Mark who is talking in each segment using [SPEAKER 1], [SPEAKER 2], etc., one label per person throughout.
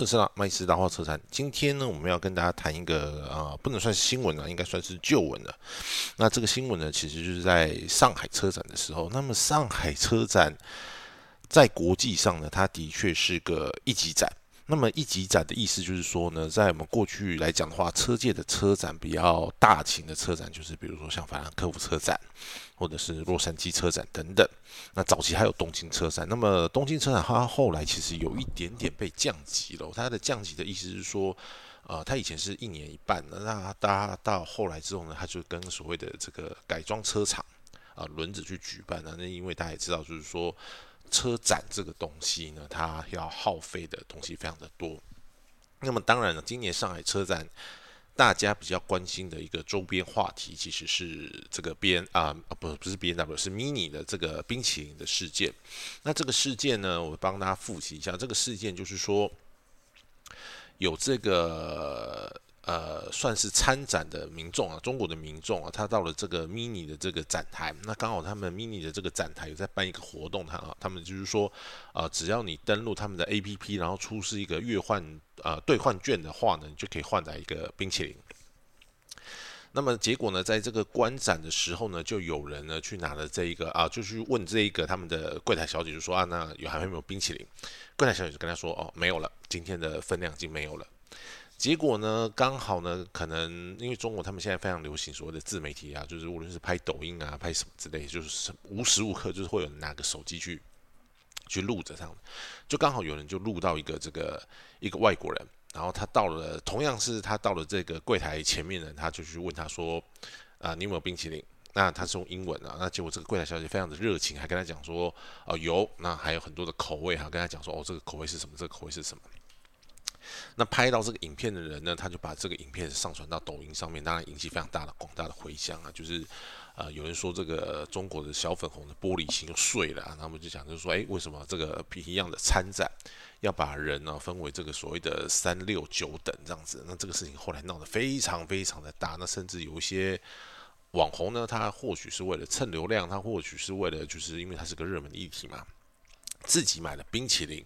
[SPEAKER 1] 特斯拉麦斯达号车展，今天呢，我们要跟大家谈一个啊，不能算是新闻了，应该算是旧闻了。那这个新闻呢，其实就是在上海车展的时候。那么上海车展在国际上呢，它的确是个一级展。那么一级展的意思就是说呢，在我们过去来讲的话，车界的车展比较大型的车展，就是比如说像法兰克福车展，或者是洛杉矶车展等等。那早期还有东京车展。那么东京车展它后来其实有一点点被降级了。它的降级的意思是说，呃，它以前是一年一半的，那它到后来之后呢，它就跟所谓的这个改装车厂啊轮子去举办了。那因为大家也知道，就是说。车展这个东西呢，它要耗费的东西非常的多。那么当然了，今年上海车展，大家比较关心的一个周边话题，其实是这个 B N 啊，不不是 B N W，是 Mini 的这个冰淇淋的事件。那这个事件呢，我帮大家复习一下。这个事件就是说，有这个。呃，算是参展的民众啊，中国的民众啊，他到了这个 mini 的这个展台，那刚好他们 mini 的这个展台有在办一个活动，他啊，他们就是说，啊，只要你登录他们的 APP，然后出示一个月换呃兑换券的话呢，你就可以换来一个冰淇淋。那么结果呢，在这个观展的时候呢，就有人呢去拿了这一个啊，就去问这一个他们的柜台小姐，就说啊，那有还有没有冰淇淋？柜台小姐就跟他说，哦，没有了，今天的分量已经没有了。结果呢，刚好呢，可能因为中国他们现在非常流行所谓的自媒体啊，就是无论是拍抖音啊，拍什么之类，就是无时无刻就是会有人拿个手机去去录着这样，就刚好有人就录到一个这个一个外国人，然后他到了，同样是他到了这个柜台前面呢，他就去问他说，啊，你有没有冰淇淋？那他是用英文啊，那结果这个柜台小姐非常的热情，还跟他讲说，哦有，那还有很多的口味哈，跟他讲说，哦这个口味是什么？这个口味是什么？那拍到这个影片的人呢，他就把这个影片上传到抖音上面，当然引起非常大的广大的回响啊。就是，呃，有人说这个中国的小粉红的玻璃心又碎了，啊。他们就讲，就说，哎，为什么这个一样的参展要把人呢分为这个所谓的三六九等这样子？那这个事情后来闹得非常非常的大，那甚至有一些网红呢，他或许是为了蹭流量，他或许是为了就是因为他是个热门的议题嘛，自己买了冰淇淋。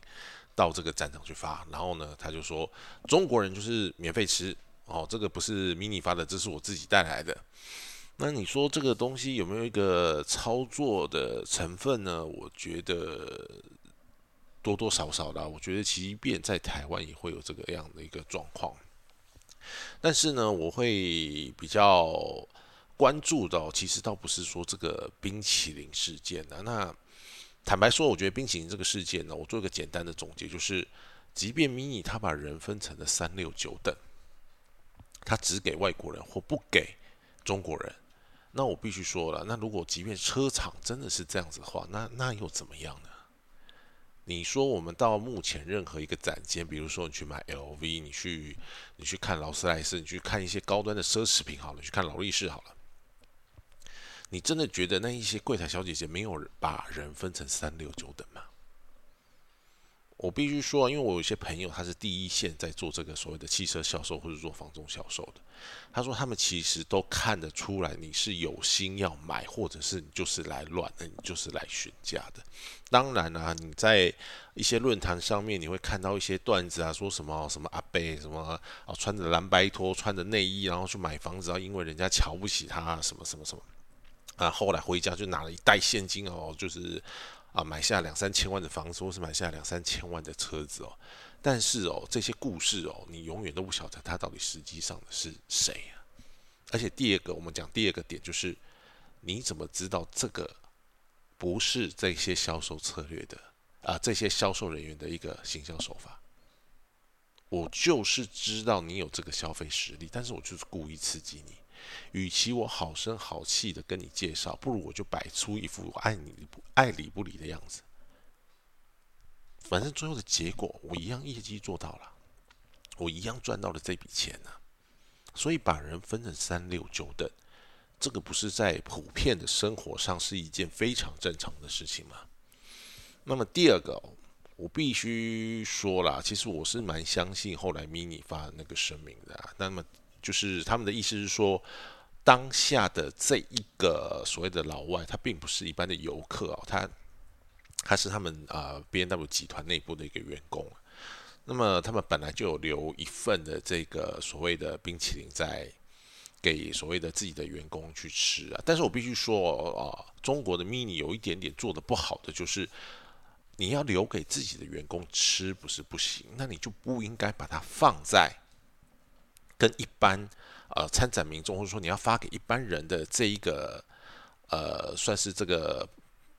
[SPEAKER 1] 到这个战场去发，然后呢，他就说中国人就是免费吃哦，这个不是 mini 发的，这是我自己带来的。那你说这个东西有没有一个操作的成分呢？我觉得多多少少的，我觉得即便在台湾也会有这个样的一个状况。但是呢，我会比较关注到，其实倒不是说这个冰淇淋事件的那。坦白说，我觉得冰淇淋这个事件呢，我做一个简单的总结，就是，即便 mini 它把人分成了三六九等，它只给外国人或不给中国人，那我必须说了，那如果即便车厂真的是这样子的话，那那又怎么样呢？你说我们到目前任何一个展间，比如说你去买 LV，你去你去看劳斯莱斯，你去看一些高端的奢侈品好了，去看劳力士好了。你真的觉得那一些柜台小姐姐没有把人分成三六九等吗？我必须说，因为我有些朋友，他是第一线在做这个所谓的汽车销售或者做房中销售的。他说，他们其实都看得出来，你是有心要买，或者是你就是来乱的，你就是来询价的。当然啦，你在一些论坛上面，你会看到一些段子啊，说什么什么阿贝什么啊，穿着蓝白拖，穿着内衣，然后去买房子啊，因为人家瞧不起他，什么什么什么。啊，后来回家就拿了一袋现金哦，就是啊买下两三千万的房子，或是买下两三千万的车子哦。但是哦，这些故事哦，你永远都不晓得他到底实际上是谁啊。而且第二个，我们讲第二个点就是，你怎么知道这个不是这些销售策略的啊？这些销售人员的一个行销手法？我就是知道你有这个消费实力，但是我就是故意刺激你。与其我好声好气的跟你介绍，不如我就摆出一副爱你不爱理不理的样子。反正最后的结果，我一样业绩做到了，我一样赚到了这笔钱呢。所以把人分成三六九等，这个不是在普遍的生活上是一件非常正常的事情吗？那么第二个，我必须说了，其实我是蛮相信后来 mini 发那个声明的。那么。就是他们的意思是说，当下的这一个所谓的老外，他并不是一般的游客哦，他他是他们啊 B N W 集团内部的一个员工。那么他们本来就有留一份的这个所谓的冰淇淋在给所谓的自己的员工去吃啊。但是我必须说啊，中国的 mini 有一点点做的不好的就是，你要留给自己的员工吃不是不行，那你就不应该把它放在跟一般呃参展民众或者说你要发给一般人的这一个呃算是这个。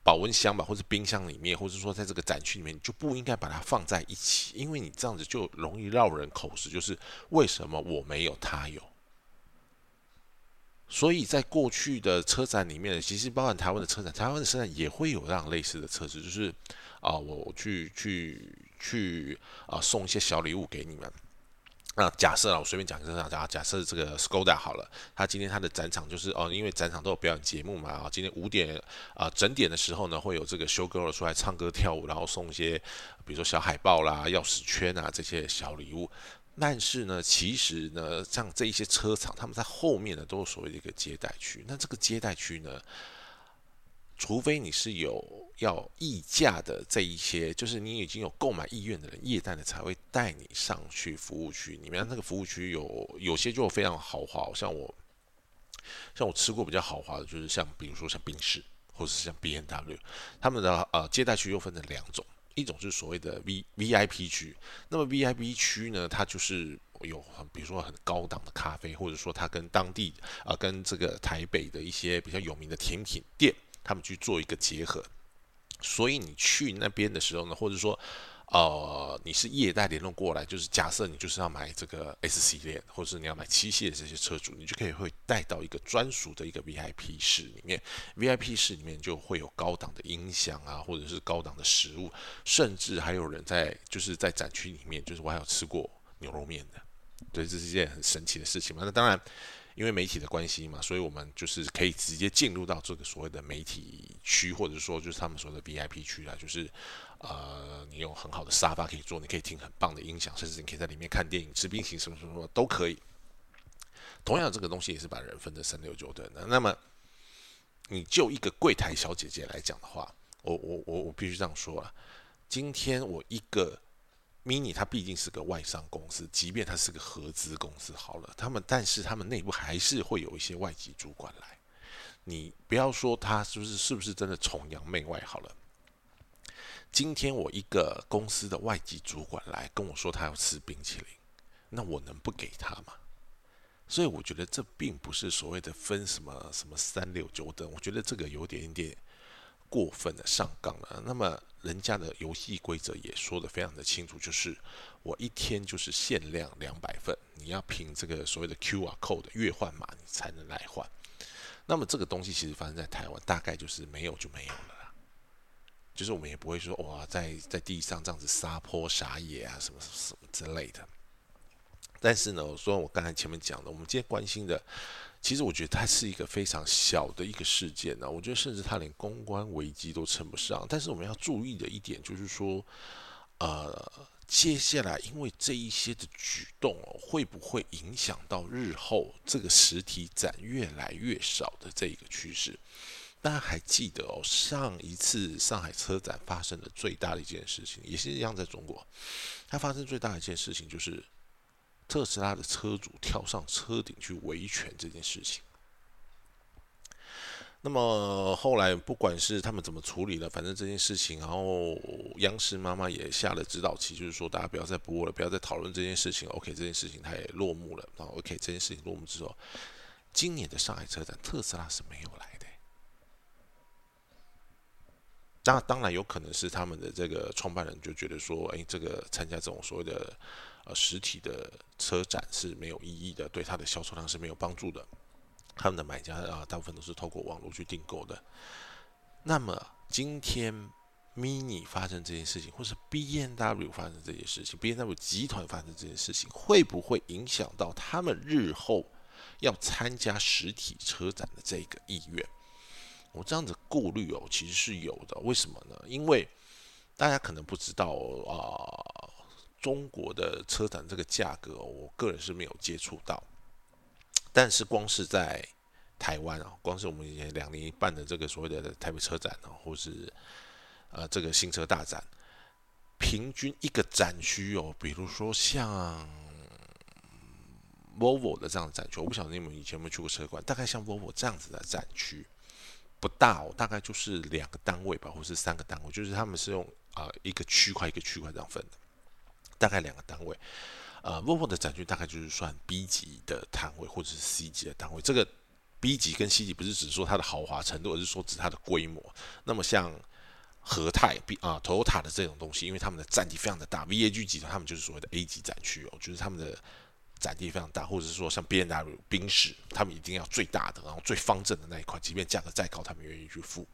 [SPEAKER 1] 保温箱吧，或者冰箱里面，或者说在这个展区里面，你就不应该把它放在一起，因为你这样子就容易绕人口实，就是为什么我没有，他有。所以在过去的车展里面，其实包含台湾的车展，台湾的车展也会有这样类似的测试，就是啊，我去去去啊，送一些小礼物给你们。那假设啊，我随便讲一个假假设这个 Skoda 好了，他今天他的展场就是哦，因为展场都有表演节目嘛啊，今天五点啊整点的时候呢，会有这个 show girl 出来唱歌跳舞，然后送一些比如说小海报啦、钥匙圈啊这些小礼物。但是呢，其实呢，像这一些车厂，他们在后面呢都是所谓的一个接待区。那这个接待区呢？除非你是有要议价的这一些，就是你已经有购买意愿的人，业代的才会带你上去服务区里面。那个服务区有有些就非常豪华，像我像我吃过比较豪华的，就是像比如说像宾士或者是像 B N W，他们的呃接待区又分成两种，一种是所谓的 V V I P 区。那么 V I P 区呢，它就是有很比如说很高档的咖啡，或者说它跟当地啊跟这个台北的一些比较有名的甜品店。他们去做一个结合，所以你去那边的时候呢，或者说，呃，你是业代联络过来，就是假设你就是要买这个 S 系列，或者是你要买七系的这些车主，你就可以会带到一个专属的一个 VIP 室里面，VIP 室里面就会有高档的音响啊，或者是高档的食物，甚至还有人在就是在展区里面，就是我还有吃过牛肉面的，对，这是一件很神奇的事情嘛。那当然。因为媒体的关系嘛，所以我们就是可以直接进入到这个所谓的媒体区，或者说就是他们说的 VIP 区啊，就是呃，你有很好的沙发可以坐，你可以听很棒的音响，甚至你可以在里面看电影、吃冰淇淋，什么什么什么都可以。同样，这个东西也是把人分的三六九等的。那么，你就一个柜台小姐姐来讲的话，我我我我必须这样说啊，今天我一个。Mini 它毕竟是个外商公司，即便它是个合资公司，好了，他们但是他们内部还是会有一些外籍主管来。你不要说他是不是是不是真的崇洋媚外好了。今天我一个公司的外籍主管来跟我说他要吃冰淇淋，那我能不给他吗？所以我觉得这并不是所谓的分什么什么三六九等，我觉得这个有点点过分的上纲了。那么。人家的游戏规则也说的非常的清楚，就是我一天就是限量两百份，你要凭这个所谓的 QR code 的月换码，你才能来换。那么这个东西其实发生在台湾，大概就是没有就没有了啦。就是我们也不会说哇，在在地上这样子撒泼撒野啊，什么什么之类的。但是呢，我说我刚才前面讲的，我们今天关心的。其实我觉得它是一个非常小的一个事件呢，我觉得甚至它连公关危机都称不上。但是我们要注意的一点就是说，呃，接下来因为这一些的举动哦，会不会影响到日后这个实体展越来越少的这一个趋势？大家还记得哦，上一次上海车展发生的最大的一件事情，也是一样在中国，它发生最大的一件事情就是。特斯拉的车主跳上车顶去维权这件事情，那么后来不管是他们怎么处理了，反正这件事情，然后央视妈妈也下了指导期，就是说大家不要再播了，不要再讨论这件事情。OK，这件事情它也落幕了。然后 OK，这件事情落幕之后，今年的上海车展，特斯拉是没有来的。那当然有可能是他们的这个创办人就觉得说，哎，这个参加这种所谓的。呃，实体的车展是没有意义的，对它的销售量是没有帮助的。他们的买家啊，大部分都是透过网络去订购的。那么今天 Mini 发生这件事情，或是 B N W 发生这件事情，B N W 集团发生这件事情，会不会影响到他们日后要参加实体车展的这个意愿？我这样子顾虑哦，其实是有的。为什么呢？因为大家可能不知道啊。中国的车展这个价格，我个人是没有接触到，但是光是在台湾啊，光是我们以前两年半的这个所谓的台北车展啊，或是呃这个新车大展，平均一个展区哦，比如说像 Volvo 的这样的展区，我不晓得你们以前有没有去过车馆，大概像 Volvo 这样子的展区不大哦，大概就是两个单位吧，或是三个单位，就是他们是用啊一个区块一个区块这样分的，大概两个单位。呃卧铺的展区大概就是算 B 级的摊位或者是 C 级的单位。这个 B 级跟 C 级不是只说它的豪华程度，而是说指它的规模。那么像和泰 B 啊，Toyota 的这种东西，因为他们的占地非常的大，VAG 集团他们就是所谓的 A 级展区哦，就是他们的占地非常大，或者是说像 B N W 宾士，他们一定要最大的，然后最方正的那一块，即便价格再高，他们愿意去付。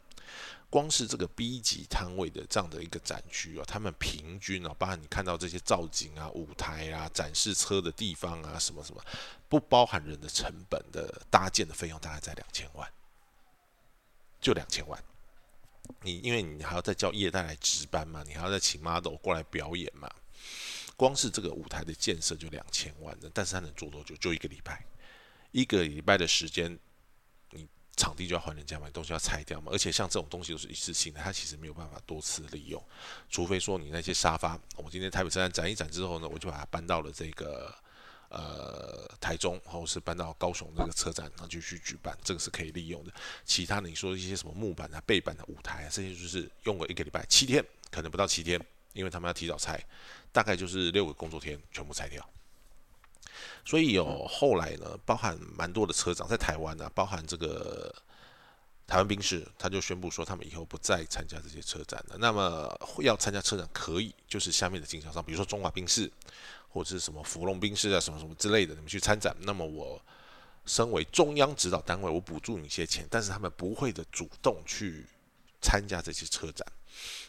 [SPEAKER 1] 光是这个 B 级摊位的这样的一个展区啊，他们平均啊，包含你看到这些造景啊、舞台啊、展示车的地方啊，什么什么，不包含人的成本的搭建的费用，大概在两千万，就两千万。你因为你还要再叫业代来值班嘛，你还要再请 model 过来表演嘛，光是这个舞台的建设就两千万的，但是他能做多久？就一个礼拜，一个礼拜的时间。场地就要还人家嘛，东西要拆掉嘛，而且像这种东西都是一次性的，它其实没有办法多次利用，除非说你那些沙发，我今天台北车站展一展之后呢，我就把它搬到了这个呃台中，或者是搬到高雄这个车站，然后就去举办，这个是可以利用的。其他你说一些什么木板啊、背板的舞台啊，这些就是用了一个礼拜，七天可能不到七天，因为他们要提早拆，大概就是六个工作天全部拆掉。所以有后来呢，包含蛮多的车长在台湾呢，包含这个台湾兵士，他就宣布说，他们以后不再参加这些车展了。那么要参加车展可以，就是下面的经销商，比如说中华兵士或者是什么福隆兵士啊，什么什么之类的，你们去参展。那么我身为中央指导单位，我补助你一些钱，但是他们不会的主动去参加这些车展。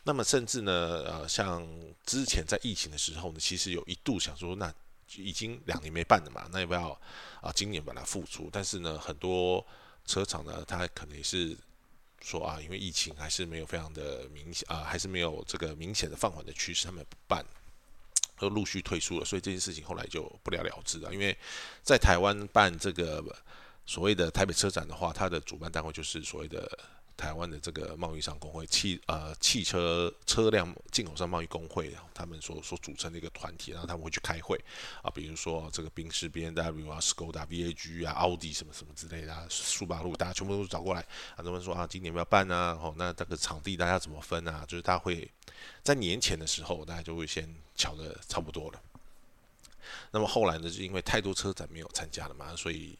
[SPEAKER 1] 那么甚至呢，呃，像之前在疫情的时候呢，其实有一度想说，那已经两年没办了嘛，那要不要啊？今年把它复出？但是呢，很多车厂呢，它可能也是说啊，因为疫情还是没有非常的明显啊，还是没有这个明显的放缓的趋势，他们不办，都陆续退出了。所以这件事情后来就不了了之了。因为在台湾办这个所谓的台北车展的话，它的主办单位就是所谓的。台湾的这个贸易商工会汽呃汽车车辆进口商贸易工会，他们所所组成的一个团体，然后他们会去开会啊，比如说这个宾士 B N W 啊、Skoda V A G 啊、奥迪什么什么之类的，啊苏巴路大家全部都找过来，啊，他们说啊，今年要办啊，哦，那这个场地大家怎么分啊？就是大家会在年前的时候，大家就会先瞧的差不多了。那么后来呢，是因为太多车展没有参加了嘛，所以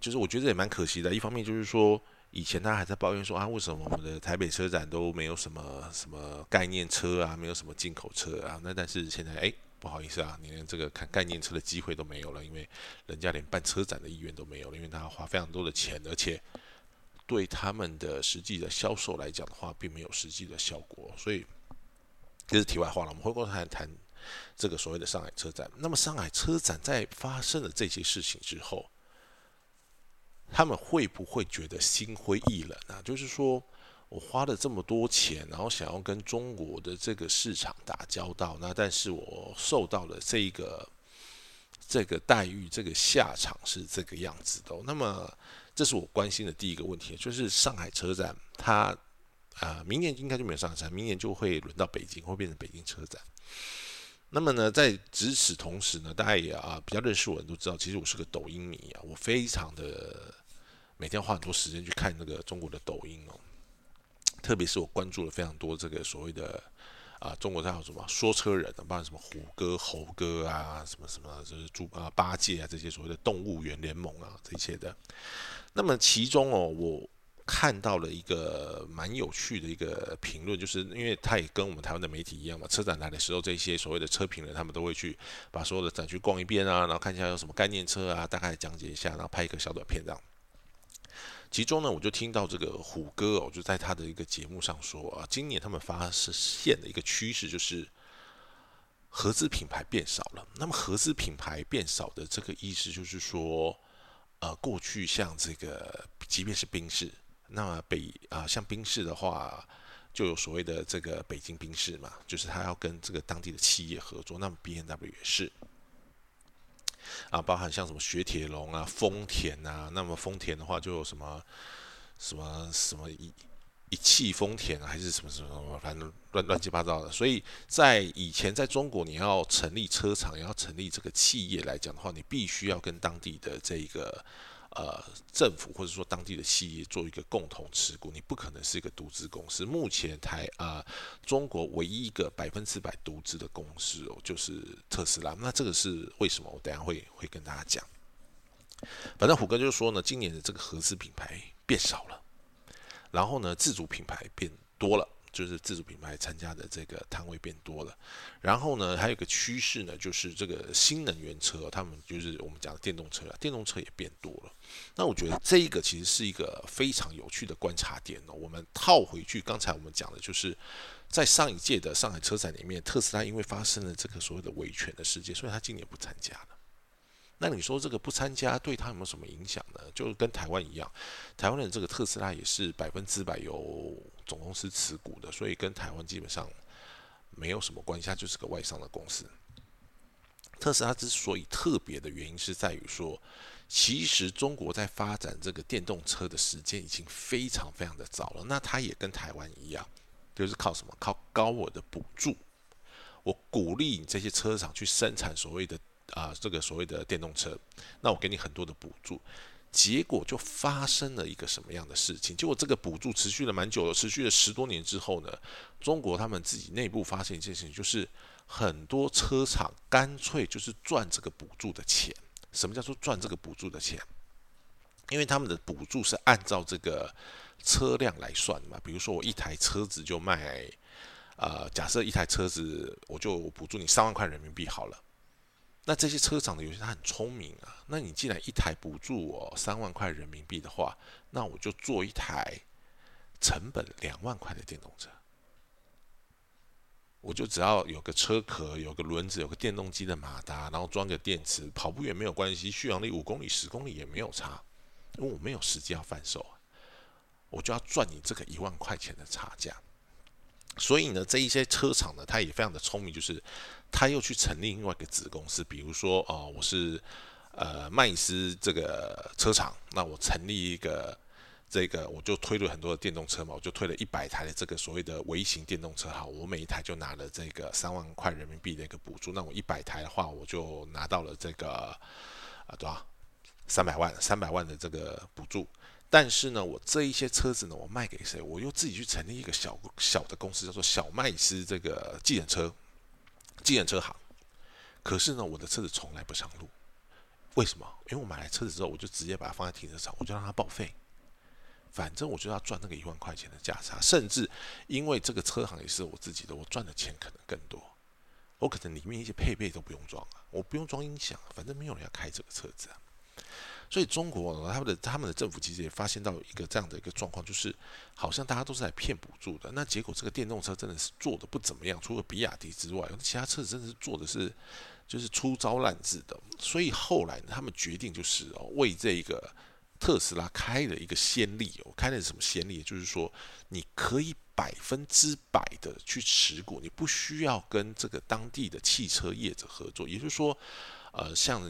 [SPEAKER 1] 就是我觉得也蛮可惜的。一方面就是说。以前他还在抱怨说啊，为什么我们的台北车展都没有什么什么概念车啊，没有什么进口车啊？那但是现在哎，不好意思啊，你连这个看概念车的机会都没有了，因为人家连办车展的意愿都没有了，因为他要花非常多的钱，而且对他们的实际的销售来讲的话，并没有实际的效果。所以这是题外话了，我们回过头来谈这个所谓的上海车展。那么上海车展在发生了这些事情之后。他们会不会觉得心灰意冷啊？就是说我花了这么多钱，然后想要跟中国的这个市场打交道，那但是我受到了这一个这个待遇，这个下场是这个样子的。那么，这是我关心的第一个问题，就是上海车展，它啊，明年应该就没有上海展，明年就会轮到北京，会变成北京车展。那么呢，在值此同时呢，大家也啊比较认识我的人都知道，其实我是个抖音迷啊，我非常的。每天花很多时间去看那个中国的抖音哦，特别是我关注了非常多这个所谓的啊，中国在叫什么说车人，包括什么虎哥、猴哥啊，什么什么就是猪啊八戒啊这些所谓的动物园联盟啊这些的。那么其中哦，我看到了一个蛮有趣的一个评论，就是因为他也跟我们台湾的媒体一样嘛，车展来的时候，这些所谓的车评人他们都会去把所有的展区逛一遍啊，然后看一下有什么概念车啊，大概讲解一下，然后拍一个小短片这样。其中呢，我就听到这个虎哥哦，就在他的一个节目上说啊，今年他们发现的一个趋势就是合资品牌变少了。那么合资品牌变少的这个意思就是说，呃，过去像这个，即便是宾士，那么北啊，像宾士的话，就有所谓的这个北京宾士嘛，就是他要跟这个当地的企业合作。那么 B N W 也是。啊，包含像什么雪铁龙啊、丰田啊，那么丰田的话就有什么什么什么一一汽丰田还是什么什么什么，反正乱乱七八糟的。所以在以前在中国，你要成立车厂，要成立这个企业来讲的话，你必须要跟当地的这个呃政府或者说当地的企业做一个共同持股，你不可能是一个独资公司。目前台啊中国唯一一个百分之百独资的公司哦，就是特斯拉。那这个是为什么？我等下会会跟大家讲。反正虎哥就是说呢，今年的这个合资品牌变少了。然后呢，自主品牌变多了，就是自主品牌参加的这个摊位变多了。然后呢，还有个趋势呢，就是这个新能源车，他们就是我们讲的电动车啊，电动车也变多了。那我觉得这一个其实是一个非常有趣的观察点呢。我们套回去，刚才我们讲的就是在上一届的上海车展里面，特斯拉因为发生了这个所谓的维权的事件，所以他今年不参加了。那你说这个不参加对他有没有什么影响呢？就跟台湾一样，台湾的这个特斯拉也是百分之百由总公司持股的，所以跟台湾基本上没有什么关系，它就是个外商的公司。特斯拉之所以特别的原因是在于说，其实中国在发展这个电动车的时间已经非常非常的早了。那它也跟台湾一样，就是靠什么？靠高额的补助，我鼓励你这些车厂去生产所谓的。啊，这个所谓的电动车，那我给你很多的补助，结果就发生了一个什么样的事情？结果这个补助持续了蛮久了，持续了十多年之后呢，中国他们自己内部发现一件事情，就是很多车厂干脆就是赚这个补助的钱。什么叫做赚这个补助的钱？因为他们的补助是按照这个车辆来算的嘛，比如说我一台车子就卖，呃，假设一台车子我就补助你三万块人民币好了。那这些车厂的有些他很聪明啊，那你既然一台补助我三万块人民币的话，那我就做一台成本两万块的电动车，我就只要有个车壳、有个轮子、有个电动机的马达，然后装个电池，跑不远没有关系，续航力五公里、十公里也没有差，因为我没有时间要贩售，我就要赚你这个一万块钱的差价。所以呢，这一些车厂呢，他也非常的聪明，就是他又去成立另外一个子公司，比如说哦，我是呃麦斯这个车厂，那我成立一个这个，我就推了很多的电动车嘛，我就推了一百台的这个所谓的微型电动车，哈，我每一台就拿了这个三万块人民币的一个补助，那我一百台的话，我就拿到了这个啊多少三百万三百万的这个补助。但是呢，我这一些车子呢，我卖给谁？我又自己去成立一个小小的公司，叫做小麦斯这个计程车，计程车行。可是呢，我的车子从来不上路，为什么？因为我买来车子之后，我就直接把它放在停车场，我就让它报废。反正我就要赚那个一万块钱的价差，甚至因为这个车行也是我自己的，我赚的钱可能更多。我可能里面一些配备都不用装啊，我不用装音响，反正没有人要开这个车子啊。所以中国他们的他们的政府其实也发现到一个这样的一个状况，就是好像大家都是来骗补助的。那结果这个电动车真的是做的不怎么样，除了比亚迪之外，其他车子真的是做的是就是粗糙烂制的。所以后来他们决定就是哦，为这个特斯拉开了一个先例哦，开了什么先例？就是说你可以百分之百的去持股，你不需要跟这个当地的汽车业者合作，也就是说。呃，像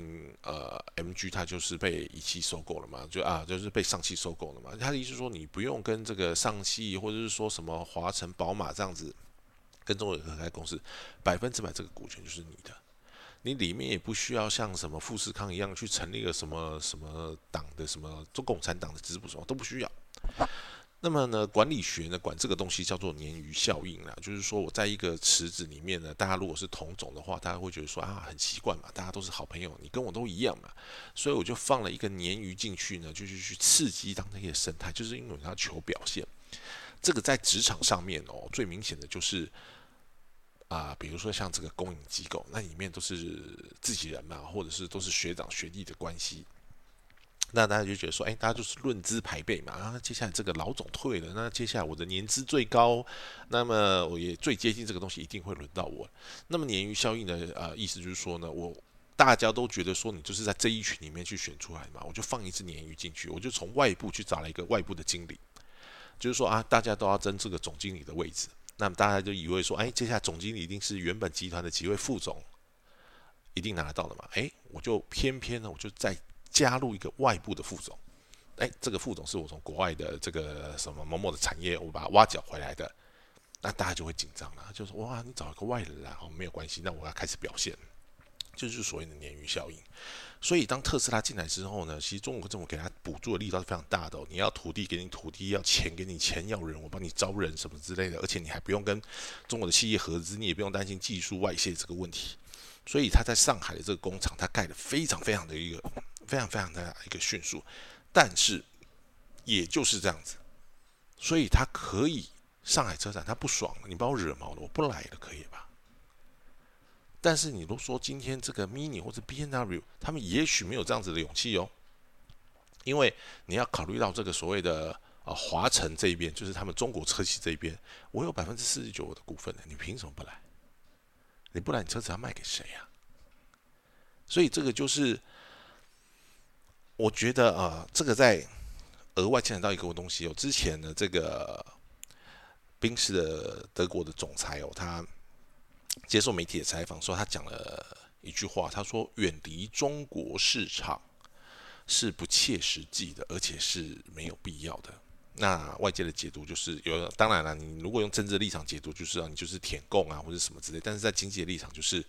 [SPEAKER 1] 呃，MG 它就是被一汽收购了嘛，就啊，就是被上汽收购了嘛。他的意思说，你不用跟这个上汽或者是说什么华晨宝马这样子跟中国合开公司，百分之百这个股权就是你的，你里面也不需要像什么富士康一样去成立个什么什么党的什么中共产党的支部什么都不需要。那么呢，管理学呢管这个东西叫做鲶鱼效应啦，就是说我在一个池子里面呢，大家如果是同种的话，大家会觉得说啊很习惯嘛，大家都是好朋友，你跟我都一样嘛，所以我就放了一个鲶鱼进去呢，就是去刺激当那些生态，就是因为它求表现。这个在职场上面哦，最明显的就是啊，比如说像这个公营机构，那里面都是自己人嘛，或者是都是学长学弟的关系。那大家就觉得说，哎，大家就是论资排辈嘛。然后接下来这个老总退了，那接下来我的年资最高，那么我也最接近这个东西，一定会轮到我。那么鲶鱼效应的？呃，意思就是说呢，我大家都觉得说你就是在这一群里面去选出来嘛，我就放一只鲶鱼进去，我就从外部去找了一个外部的经理，就是说啊，大家都要争这个总经理的位置，那么大家就以为说，哎，接下来总经理一定是原本集团的几位副总一定拿得到的嘛？哎，我就偏偏呢，我就在。加入一个外部的副总，哎，这个副总是我从国外的这个什么某某的产业，我把它挖角回来的，那大家就会紧张了，就说哇，你找一个外人来，哦，没有关系，那我要开始表现，这就是所谓的鲶鱼效应。所以当特斯拉进来之后呢，其实中国政府给他补助的力道是非常大的。你要土地给你土地，要钱给你钱，要人我帮你招人什么之类的，而且你还不用跟中国的企业合资，你也不用担心技术外泄这个问题。所以他在上海的这个工厂，他盖的非常非常的一个非常非常的一个迅速。但是也就是这样子，所以他可以上海车展，他不爽了，你把我惹毛了，我不来了，可以吧？但是你都说今天这个 Mini 或者 B N W，他们也许没有这样子的勇气哦，因为你要考虑到这个所谓的啊华晨这一边，就是他们中国车企这一边，我有百分之四十九的股份的，你凭什么不来？你不来，你车子要卖给谁呀？所以这个就是，我觉得啊，这个在额外牵扯到一个东西哦。之前呢，这个宾士的德国的总裁哦，他。接受媒体的采访说，他讲了一句话，他说：“远离中国市场是不切实际的，而且是没有必要的。”那外界的解读就是有，当然了，你如果用政治立场解读，就是你就是舔共啊，或者什么之类。但是在经济的立场，就是。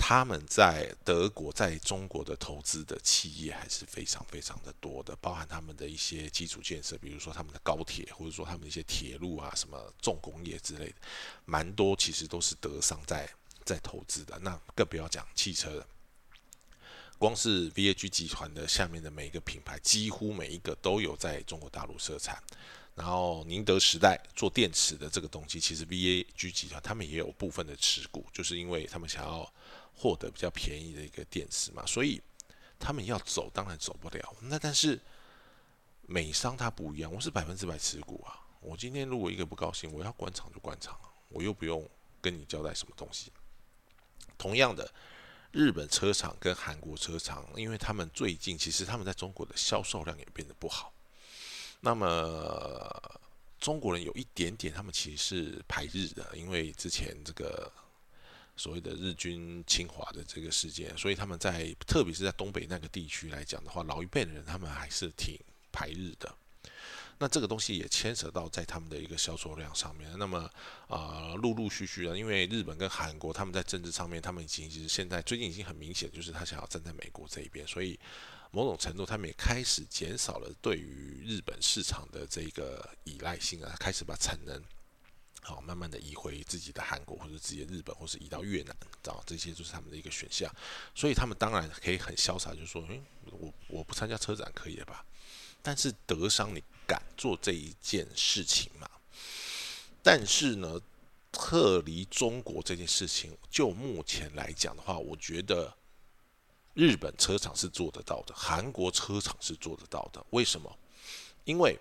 [SPEAKER 1] 他们在德国在中国的投资的企业还是非常非常的多的，包含他们的一些基础建设，比如说他们的高铁，或者说他们一些铁路啊，什么重工业之类的，蛮多其实都是德商在在投资的。那更不要讲汽车了，光是 VAG 集团的下面的每一个品牌，几乎每一个都有在中国大陆设厂。然后宁德时代做电池的这个东西，其实 VAG 集团他们也有部分的持股，就是因为他们想要。获得比较便宜的一个电池嘛，所以他们要走当然走不了。那但是美商它不一样，我是百分之百持股啊。我今天如果一个不高兴，我要关厂就关厂，我又不用跟你交代什么东西。同样的，日本车厂跟韩国车厂，因为他们最近其实他们在中国的销售量也变得不好。那么中国人有一点点，他们其实是排日的，因为之前这个。所谓的日军侵华的这个事件，所以他们在特别是在东北那个地区来讲的话，老一辈的人他们还是挺排日的。那这个东西也牵扯到在他们的一个销售量上面。那么啊，陆陆续续的，因为日本跟韩国他们在政治上面，他们已经其实现在最近已经很明显，就是他想要站在美国这一边，所以某种程度他们也开始减少了对于日本市场的这个依赖性啊，开始把产能。好，慢慢的移回自己的韩国或者自己的日本，或是移到越南，知道这些就是他们的一个选项。所以他们当然可以很潇洒，就说：“嗯，我我不参加车展可以了吧？”但是德商，你敢做这一件事情吗？但是呢，撤离中国这件事情，就目前来讲的话，我觉得日本车厂是做得到的，韩国车厂是做得到的。为什么？因为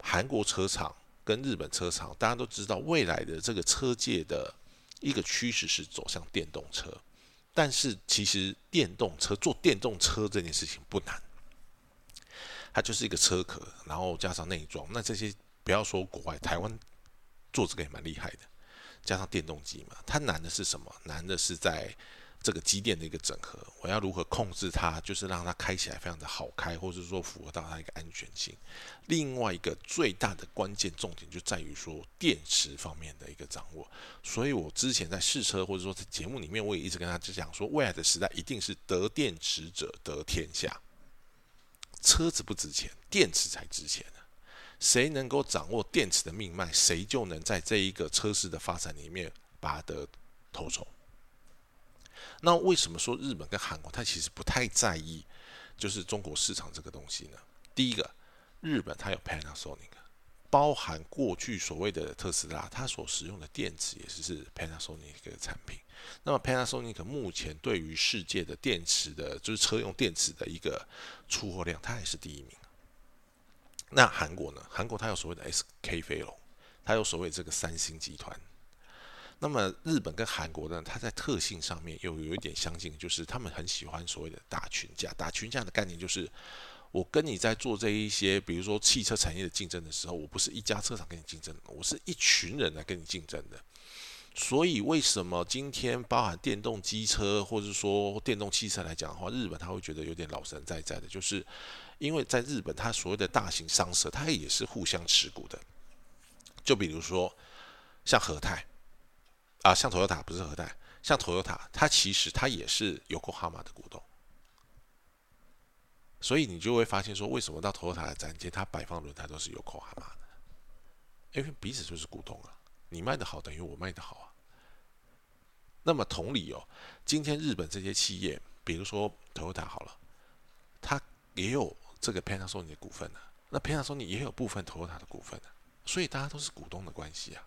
[SPEAKER 1] 韩国车厂。跟日本车厂，大家都知道，未来的这个车界的一个趋势是走向电动车。但是，其实电动车做电动车这件事情不难，它就是一个车壳，然后加上内装。那这些不要说国外，台湾做这个也蛮厉害的，加上电动机嘛。它难的是什么？难的是在。这个机电的一个整合，我要如何控制它？就是让它开起来非常的好开，或者说符合到它一个安全性。另外一个最大的关键重点就在于说电池方面的一个掌握。所以我之前在试车或者说在节目里面，我也一直跟他讲说，未来的时代一定是得电池者得天下。车子不值钱，电池才值钱呢。谁能够掌握电池的命脉，谁就能在这一个车市的发展里面拔得头筹。那为什么说日本跟韩国它其实不太在意，就是中国市场这个东西呢？第一个，日本它有 Panasonic，包含过去所谓的特斯拉，它所使用的电池也是是 Panasonic 的产品。那么 Panasonic 目前对于世界的电池的，就是车用电池的一个出货量，它也是第一名。那韩国呢？韩国它有所谓的 SK 飞龙，它有所谓这个三星集团。那么日本跟韩国呢，它在特性上面又有一点相近，就是他们很喜欢所谓的打群架。打群架的概念就是，我跟你在做这一些，比如说汽车产业的竞争的时候，我不是一家车厂跟你竞争，我是一群人来跟你竞争的。所以为什么今天包含电动机车或者说电动汽车来讲的话，日本他会觉得有点老神在在的，就是因为在日本，它所谓的大型商社，它也是互相持股的。就比如说像和泰啊，像 Toyota 不是和泰，像 Toyota，它其实它也是有过哈马的股东。所以你就会发现说，为什么到 Toyota 的展间，它摆放轮胎都是有口哈马的？因为彼此就是股东啊。你卖的好，等于我卖的好啊。那么同理哦，今天日本这些企业，比如说 Toyota 好了，它也有这个 Panasonic 的股份的，那 Panasonic 也有部分 Toyota 的股份的，所以大家都是股东的关系啊。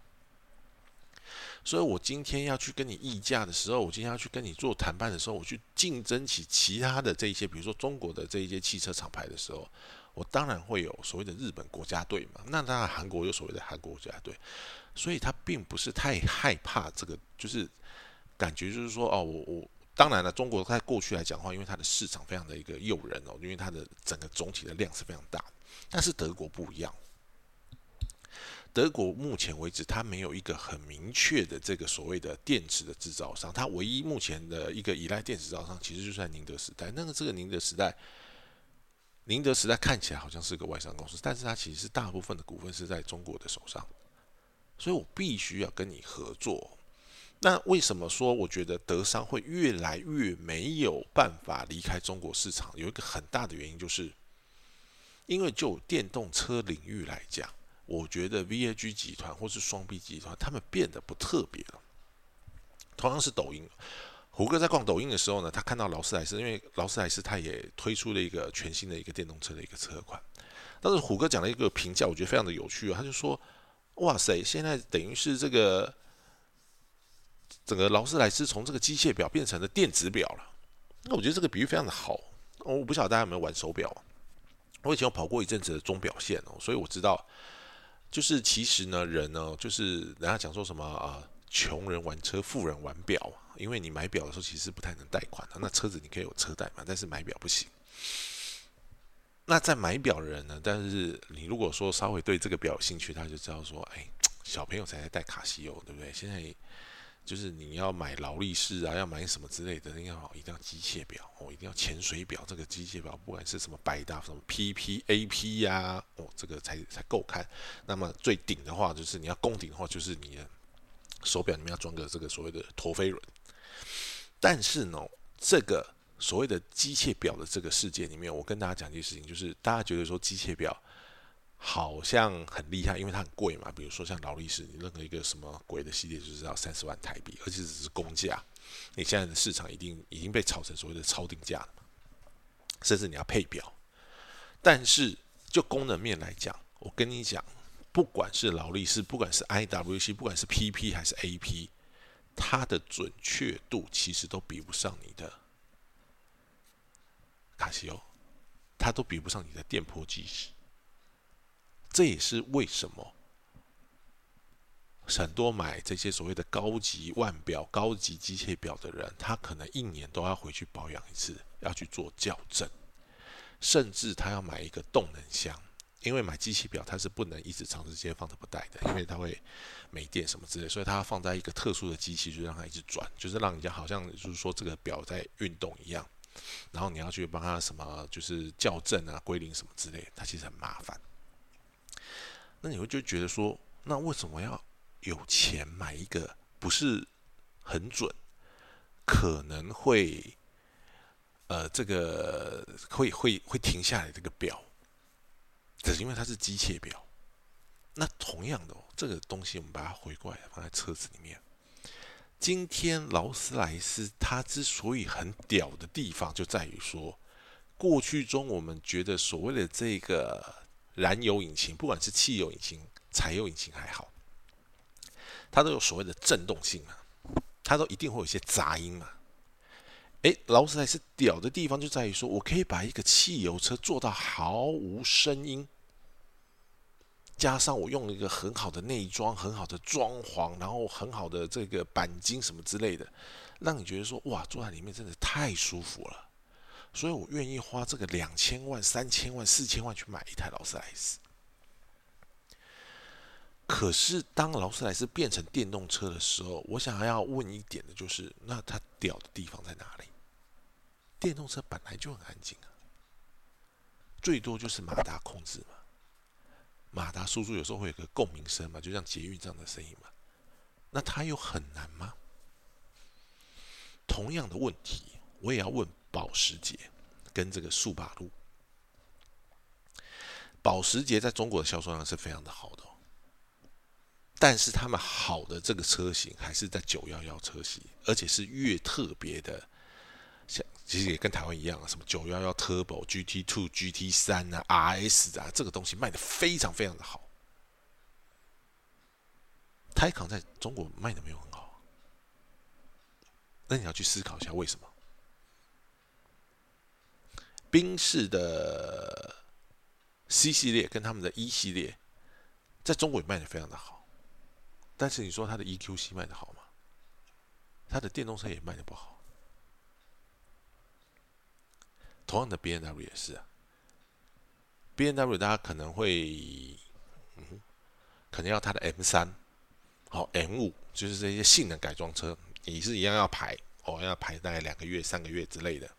[SPEAKER 1] 所以我今天要去跟你议价的时候，我今天要去跟你做谈判的时候，我去竞争起其他的这一些，比如说中国的这一些汽车厂牌的时候，我当然会有所谓的日本国家队嘛。那当然韩国有所谓的韩国国家队。所以他并不是太害怕这个，就是感觉就是说，哦，我我当然了，中国在过去来讲的话，因为它的市场非常的一个诱人哦，因为它的整个总体的量是非常大。但是德国不一样，德国目前为止它没有一个很明确的这个所谓的电池的制造商，它唯一目前的一个依赖电池制造商，其实就是在宁德时代。那个这个宁德时代，宁德时代看起来好像是个外商公司，但是它其实是大部分的股份是在中国的手上。所以我必须要跟你合作。那为什么说我觉得德商会越来越没有办法离开中国市场？有一个很大的原因，就是因为就电动车领域来讲，我觉得 VAG 集团或是双 B 集团，他们变得不特别了。同样是抖音，胡歌在逛抖音的时候呢，他看到劳斯莱斯，因为劳斯莱斯他也推出了一个全新的一个电动车的一个车款。但是虎哥讲了一个评价，我觉得非常的有趣啊，他就说。哇塞！现在等于是这个整个劳斯莱斯从这个机械表变成了电子表了。那我觉得这个比喻非常的好。我不晓得大家有没有玩手表？我以前有跑过一阵子的钟表线哦，所以我知道，就是其实呢，人呢，就是人家讲说什么啊，穷人玩车，富人玩表。因为你买表的时候其实不太能贷款的，那车子你可以有车贷嘛，但是买表不行。那在买表的人呢？但是你如果说稍微对这个表有兴趣，他就知道说，哎，小朋友才在戴卡西欧，对不对？现在就是你要买劳力士啊，要买什么之类的，要一定要机械表哦，一定要潜水表。这个机械表不管是什么百搭什么 PP、AP 呀，哦，这个才才够看。那么最顶的话，就是你要攻顶的话，就是你的手表里面要装个这个所谓的陀飞轮。但是呢，这个。所谓的机械表的这个世界里面，我跟大家讲一件事情，就是大家觉得说机械表好像很厉害，因为它很贵嘛。比如说像劳力士，你任何一个什么鬼的系列，就是要三十万台币，而且只是公价。你现在的市场一定已经被炒成所谓的超定价了，甚至你要配表。但是就功能面来讲，我跟你讲，不管是劳力士，不管是 IWC，不管是 PP 还是 AP，它的准确度其实都比不上你的。卡西欧，它都比不上你的电波计时。这也是为什么很多买这些所谓的高级腕表、高级机械表的人，他可能一年都要回去保养一次，要去做校正，甚至他要买一个动能箱，因为买机器表它是不能一直长时间放着不带的，因为它会没电什么之类，所以它放在一个特殊的机器，就让它一直转，就是让人家好像就是说这个表在运动一样。然后你要去帮他什么，就是校正啊、归零什么之类，他其实很麻烦。那你会就觉得说，那为什么要有钱买一个不是很准，可能会呃这个会会会停下来这个表？只是因为它是机械表。那同样的，这个东西我们把它回过来放在车子里面。今天劳斯莱斯它之所以很屌的地方，就在于说，过去中我们觉得所谓的这个燃油引擎，不管是汽油引擎、柴油引擎还好，它都有所谓的震动性嘛，它都一定会有一些杂音嘛。诶，劳斯莱斯屌的地方就在于说，我可以把一个汽油车做到毫无声音。加上我用了一个很好的内装、很好的装潢，然后很好的这个钣金什么之类的，让你觉得说哇，坐在里面真的太舒服了，所以我愿意花这个两千万、三千万、四千万去买一台劳斯莱斯。可是当劳斯莱斯变成电动车的时候，我想要问一点的就是，那它屌的地方在哪里？电动车本来就很安静啊，最多就是马达控制嘛，马达输出有时候会有个共鸣声嘛，就像捷运这样的声音嘛。那它有很难吗？同样的问题，我也要问保时捷跟这个速霸路。保时捷在中国的销售量是非常的好的，但是他们好的这个车型还是在九幺幺车型，而且是越特别的，像其实也跟台湾一样啊，什么九幺幺 Turbo、GT Two、GT 三啊、RS 啊，这个东西卖的非常非常的好。泰康在中国卖的没有很好，那你要去思考一下为什么？宾士的 C 系列跟他们的 E 系列在中国也卖的非常的好，但是你说它的 EQC 卖的好吗？它的电动车也卖的不好。同样的 B N W 也是啊，B N W 大家可能会，嗯，可能要它的 M 三。好，M 五就是这些性能改装车，也是一样要排哦，要排大概两个月、三个月之类的。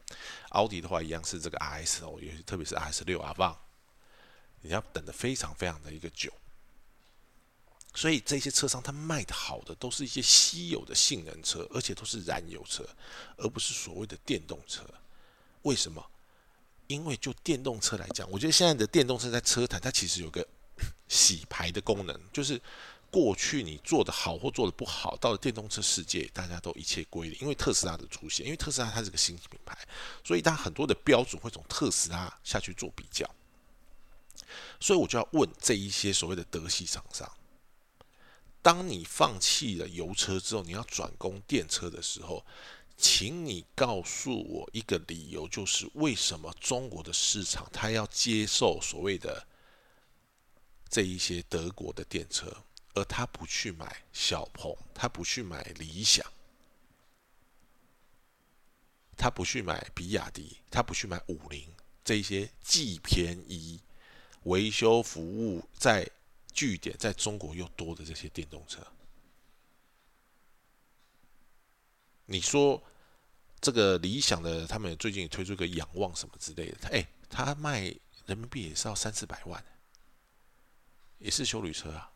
[SPEAKER 1] 奥迪的话，一样是这个 RS 哦，也特别是 RS 六 a v a n 你要等的非常非常的一个久。所以这些车商他卖的好的，都是一些稀有的性能车，而且都是燃油车，而不是所谓的电动车。为什么？因为就电动车来讲，我觉得现在的电动车在车坛，它其实有个 洗牌的功能，就是。过去你做的好或做的不好，到了电动车世界，大家都一切归零。因为特斯拉的出现，因为特斯拉它是个新品牌，所以它很多的标准会从特斯拉下去做比较。所以我就要问这一些所谓的德系厂商：，当你放弃了油车之后，你要转攻电车的时候，请你告诉我一个理由，就是为什么中国的市场它要接受所谓的这一些德国的电车？而他不去买小鹏，他不去买理想，他不去买比亚迪，他不去买五菱，这些既便宜、维修服务在据点在中国又多的这些电动车，你说这个理想的，他们最近推出个仰望什么之类的，哎，他卖人民币也是要三四百万，也是修旅车啊。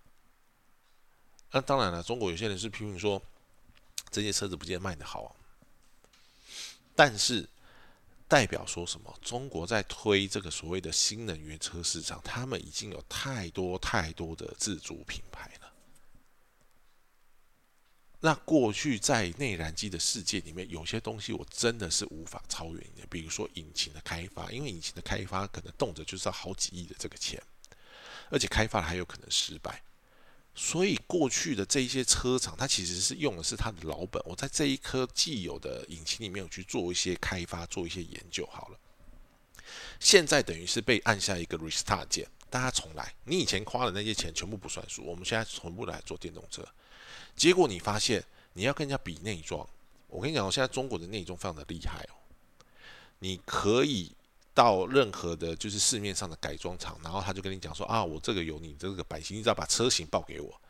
[SPEAKER 1] 那当然了，中国有些人是批评说这些车子不见得卖的好，但是代表说什么？中国在推这个所谓的新能源车市场，他们已经有太多太多的自主品牌了。那过去在内燃机的世界里面，有些东西我真的是无法超越你的，比如说引擎的开发，因为引擎的开发可能动辄就是要好几亿的这个钱，而且开发了还有可能失败。所以过去的这一些车厂，它其实是用的是它的老本。我在这一颗既有的引擎里面有去做一些开发，做一些研究。好了，现在等于是被按下一个 restart 键，大家重来。你以前花的那些钱全部不算数，我们现在全部来做电动车。结果你发现你要跟人家比内装，我跟你讲，现在中国的内装非常的厉害哦，你可以。到任何的，就是市面上的改装厂，然后他就跟你讲说啊，我这个有你这个版型，你只要把车型报给我，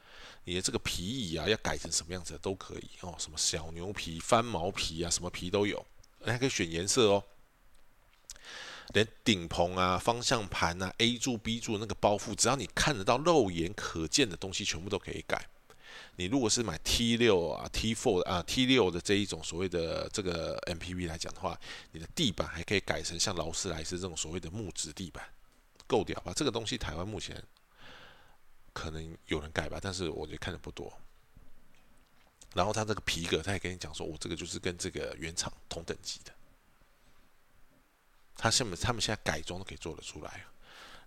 [SPEAKER 1] 你的这个皮椅啊要改成什么样子都可以哦，什么小牛皮、翻毛皮啊，什么皮都有，还可以选颜色哦，连顶棚啊、方向盘啊、A 柱、B 柱那个包覆，只要你看得到、肉眼可见的东西，全部都可以改。你如果是买 T 六啊、T four 啊、T 六的这一种所谓的这个 MPV 来讲的话，你的地板还可以改成像劳斯莱斯这种所谓的木质地板，够屌吧？这个东西台湾目前可能有人改吧，但是我觉得看的不多。然后他这个皮革，他也跟你讲说，我这个就是跟这个原厂同等级的，他现在他们现在改装都可以做得出来。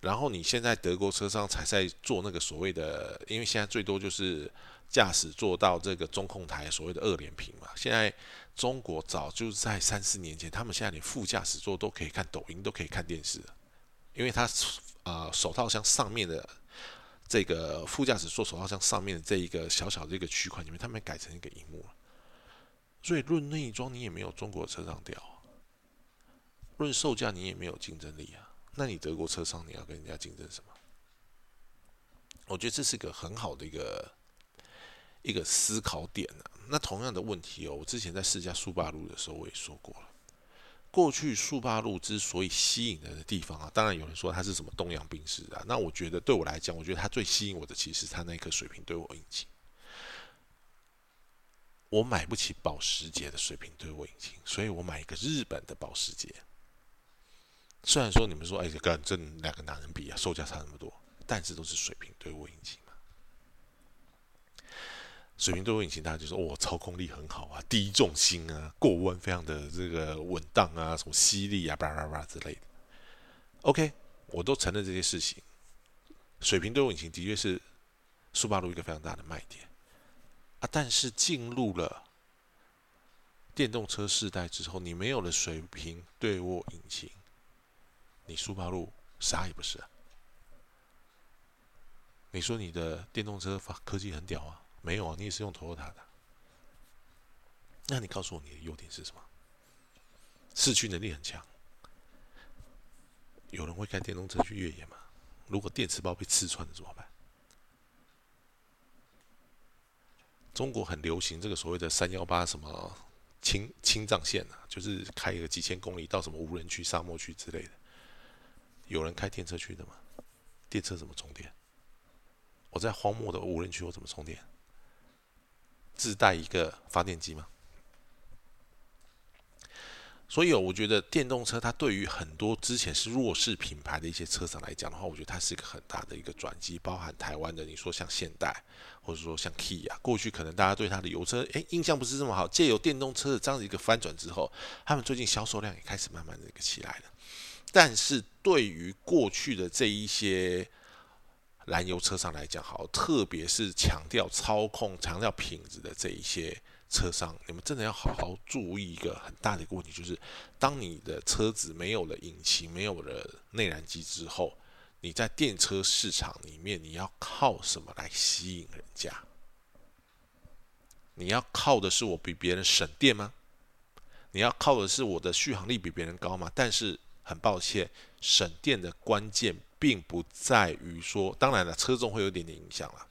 [SPEAKER 1] 然后你现在德国车商才在做那个所谓的，因为现在最多就是驾驶座到这个中控台所谓的二连屏嘛。现在中国早就在三四年前，他们现在连副驾驶座都可以看抖音，都可以看电视，因为它啊手套箱上面的这个副驾驶座手套箱上面的这一个小小的一个区块里面，他们改成一个荧幕了。所以论内装你也没有中国车上屌，论售价你也没有竞争力啊。那你德国车商你要跟人家竞争什么？我觉得这是个很好的一个一个思考点呢。那同样的问题哦，我之前在试驾速霸路的时候，我也说过了。过去速霸路之所以吸引人的地方啊，当然有人说它是什么东洋兵士啊。那我觉得对我来讲，我觉得它最吸引我的其实它那颗水平对我引擎。我买不起保时捷的水平对我引擎，所以我买一个日本的保时捷。虽然说你们说，哎，跟这两个男人比啊，售价差那么多，但是都是水平对我引擎。水平对我引擎，大家就说，哦，操控力很好啊，低重心啊，过弯非常的这个稳当啊，什么吸力啊，叭叭叭之类的。OK，我都承认这些事情。水平对我引擎的确是速霸路一个非常大的卖点啊，但是进入了电动车时代之后，你没有了水平对我引擎。你速八路啥也不是啊！你说你的电动车发科技很屌啊？没有啊，你也是用 Toyota 的。那你告诉我你的优点是什么？市区能力很强。有人会开电动车去越野吗？如果电池包被刺穿了怎么办？中国很流行这个所谓的三幺八什么青青藏线啊，就是开一个几千公里到什么无人区、沙漠区之类的。有人开电车去的吗？电车怎么充电？我在荒漠的无人区，我怎么充电？自带一个发电机吗？所以，我觉得电动车它对于很多之前是弱势品牌的一些车厂来讲的话，我觉得它是一个很大的一个转机。包含台湾的，你说像现代，或者说像 Kia，过去可能大家对它的油车诶印象不是这么好，借由电动车的这样的一个翻转之后，他们最近销售量也开始慢慢的一个起来了。但是对于过去的这一些燃油车上来讲，好，特别是强调操控、强调品质的这一些车商，你们真的要好好注意一个很大的一个问题，就是当你的车子没有了引擎、没有了内燃机之后，你在电车市场里面，你要靠什么来吸引人家？你要靠的是我比别人省电吗？你要靠的是我的续航力比别人高吗？但是很抱歉，省电的关键并不在于说，当然了，车重会有点点影响了。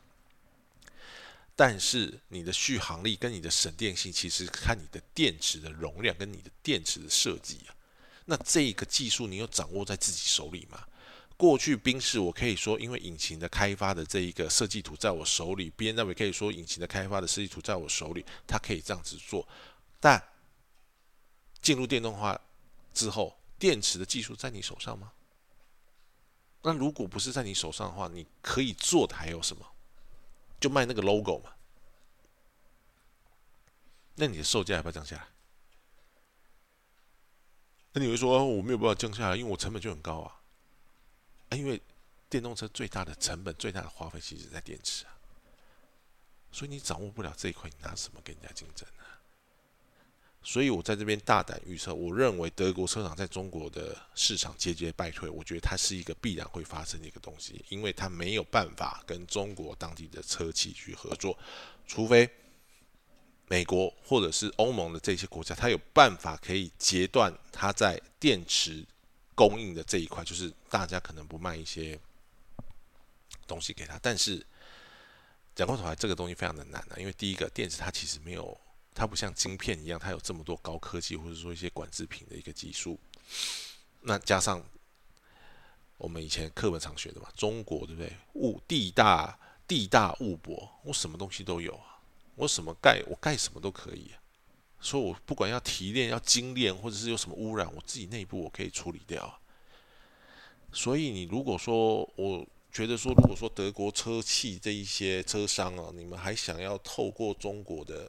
[SPEAKER 1] 但是你的续航力跟你的省电性，其实看你的电池的容量跟你的电池的设计啊。那这个技术你有掌握在自己手里吗？过去宾士我可以说，因为引擎的开发的这一个设计图在我手里，B N W 可以说引擎的开发的设计图在我手里，它可以这样子做。但进入电动化之后，电池的技术在你手上吗？那如果不是在你手上的话，你可以做的还有什么？就卖那个 logo 嘛。那你的售价要不要降下来？那你会说我没有办法降下来，因为我成本就很高啊。啊，因为电动车最大的成本、最大的花费其实在电池啊。所以你掌握不了这一块，你拿什么跟人家竞争呢？所以我在这边大胆预测，我认为德国车厂在中国的市场节节败退，我觉得它是一个必然会发生的一个东西，因为它没有办法跟中国当地的车企去合作，除非美国或者是欧盟的这些国家，它有办法可以截断它在电池供应的这一块，就是大家可能不卖一些东西给他。但是讲过头来，这个东西非常的难啊，因为第一个电池它其实没有。它不像晶片一样，它有这么多高科技或者说一些管制品的一个技术。那加上我们以前课本常学的嘛，中国对不对？物地大地大物博，我什么东西都有啊，我什么盖我盖什么都可以。所以我不管要提炼、要精炼，或者是有什么污染，我自己内部我可以处理掉。所以你如果说，我觉得说，如果说德国车企这一些车商啊，你们还想要透过中国的。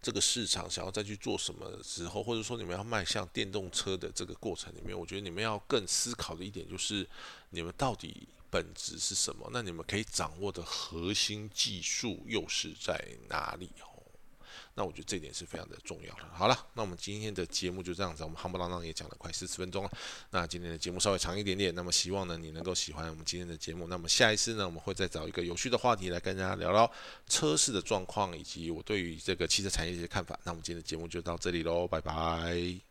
[SPEAKER 1] 这个市场想要再去做什么时候，或者说你们要迈向电动车的这个过程里面，我觉得你们要更思考的一点就是，你们到底本质是什么？那你们可以掌握的核心技术又是在哪里？那我觉得这点是非常的重要的。好了，那我们今天的节目就这样子，我们夯不啷当也讲了快四十分钟了。那今天的节目稍微长一点点，那么希望呢你能够喜欢我们今天的节目。那么下一次呢，我们会再找一个有趣的话题来跟大家聊聊车市的状况，以及我对于这个汽车产业的看法。那我们今天的节目就到这里喽，拜拜。